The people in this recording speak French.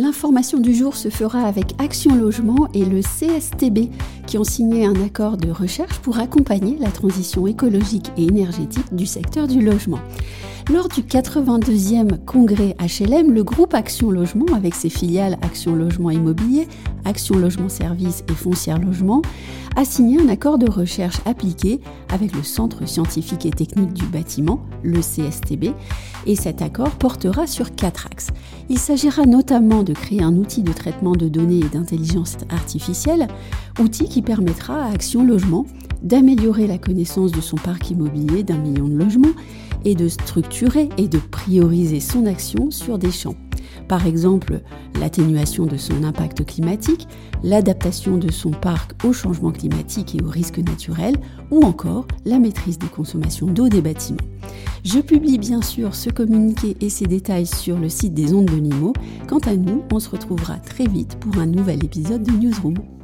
L'information du jour se fera avec Action Logement et le CSTB qui ont signé un accord de recherche pour accompagner la transition écologique et énergétique du secteur du logement. Lors du 82e congrès HLM, le groupe Action Logement, avec ses filiales Action Logement Immobilier, Action Logement Service et Foncière Logement, a signé un accord de recherche appliqué avec le Centre scientifique et technique du bâtiment, le CSTB, et cet accord portera sur quatre axes. Il s'agira notamment de créer un outil de traitement de données et d'intelligence artificielle, outil qui permettra à Action Logement d'améliorer la connaissance de son parc immobilier d'un million de logements et de structurer et de prioriser son action sur des champs. Par exemple, l'atténuation de son impact climatique, l'adaptation de son parc au changement climatique et aux risques naturels, ou encore la maîtrise des consommations d'eau des bâtiments. Je publie bien sûr ce communiqué et ses détails sur le site des ondes de Nimo. Quant à nous, on se retrouvera très vite pour un nouvel épisode de Newsroom.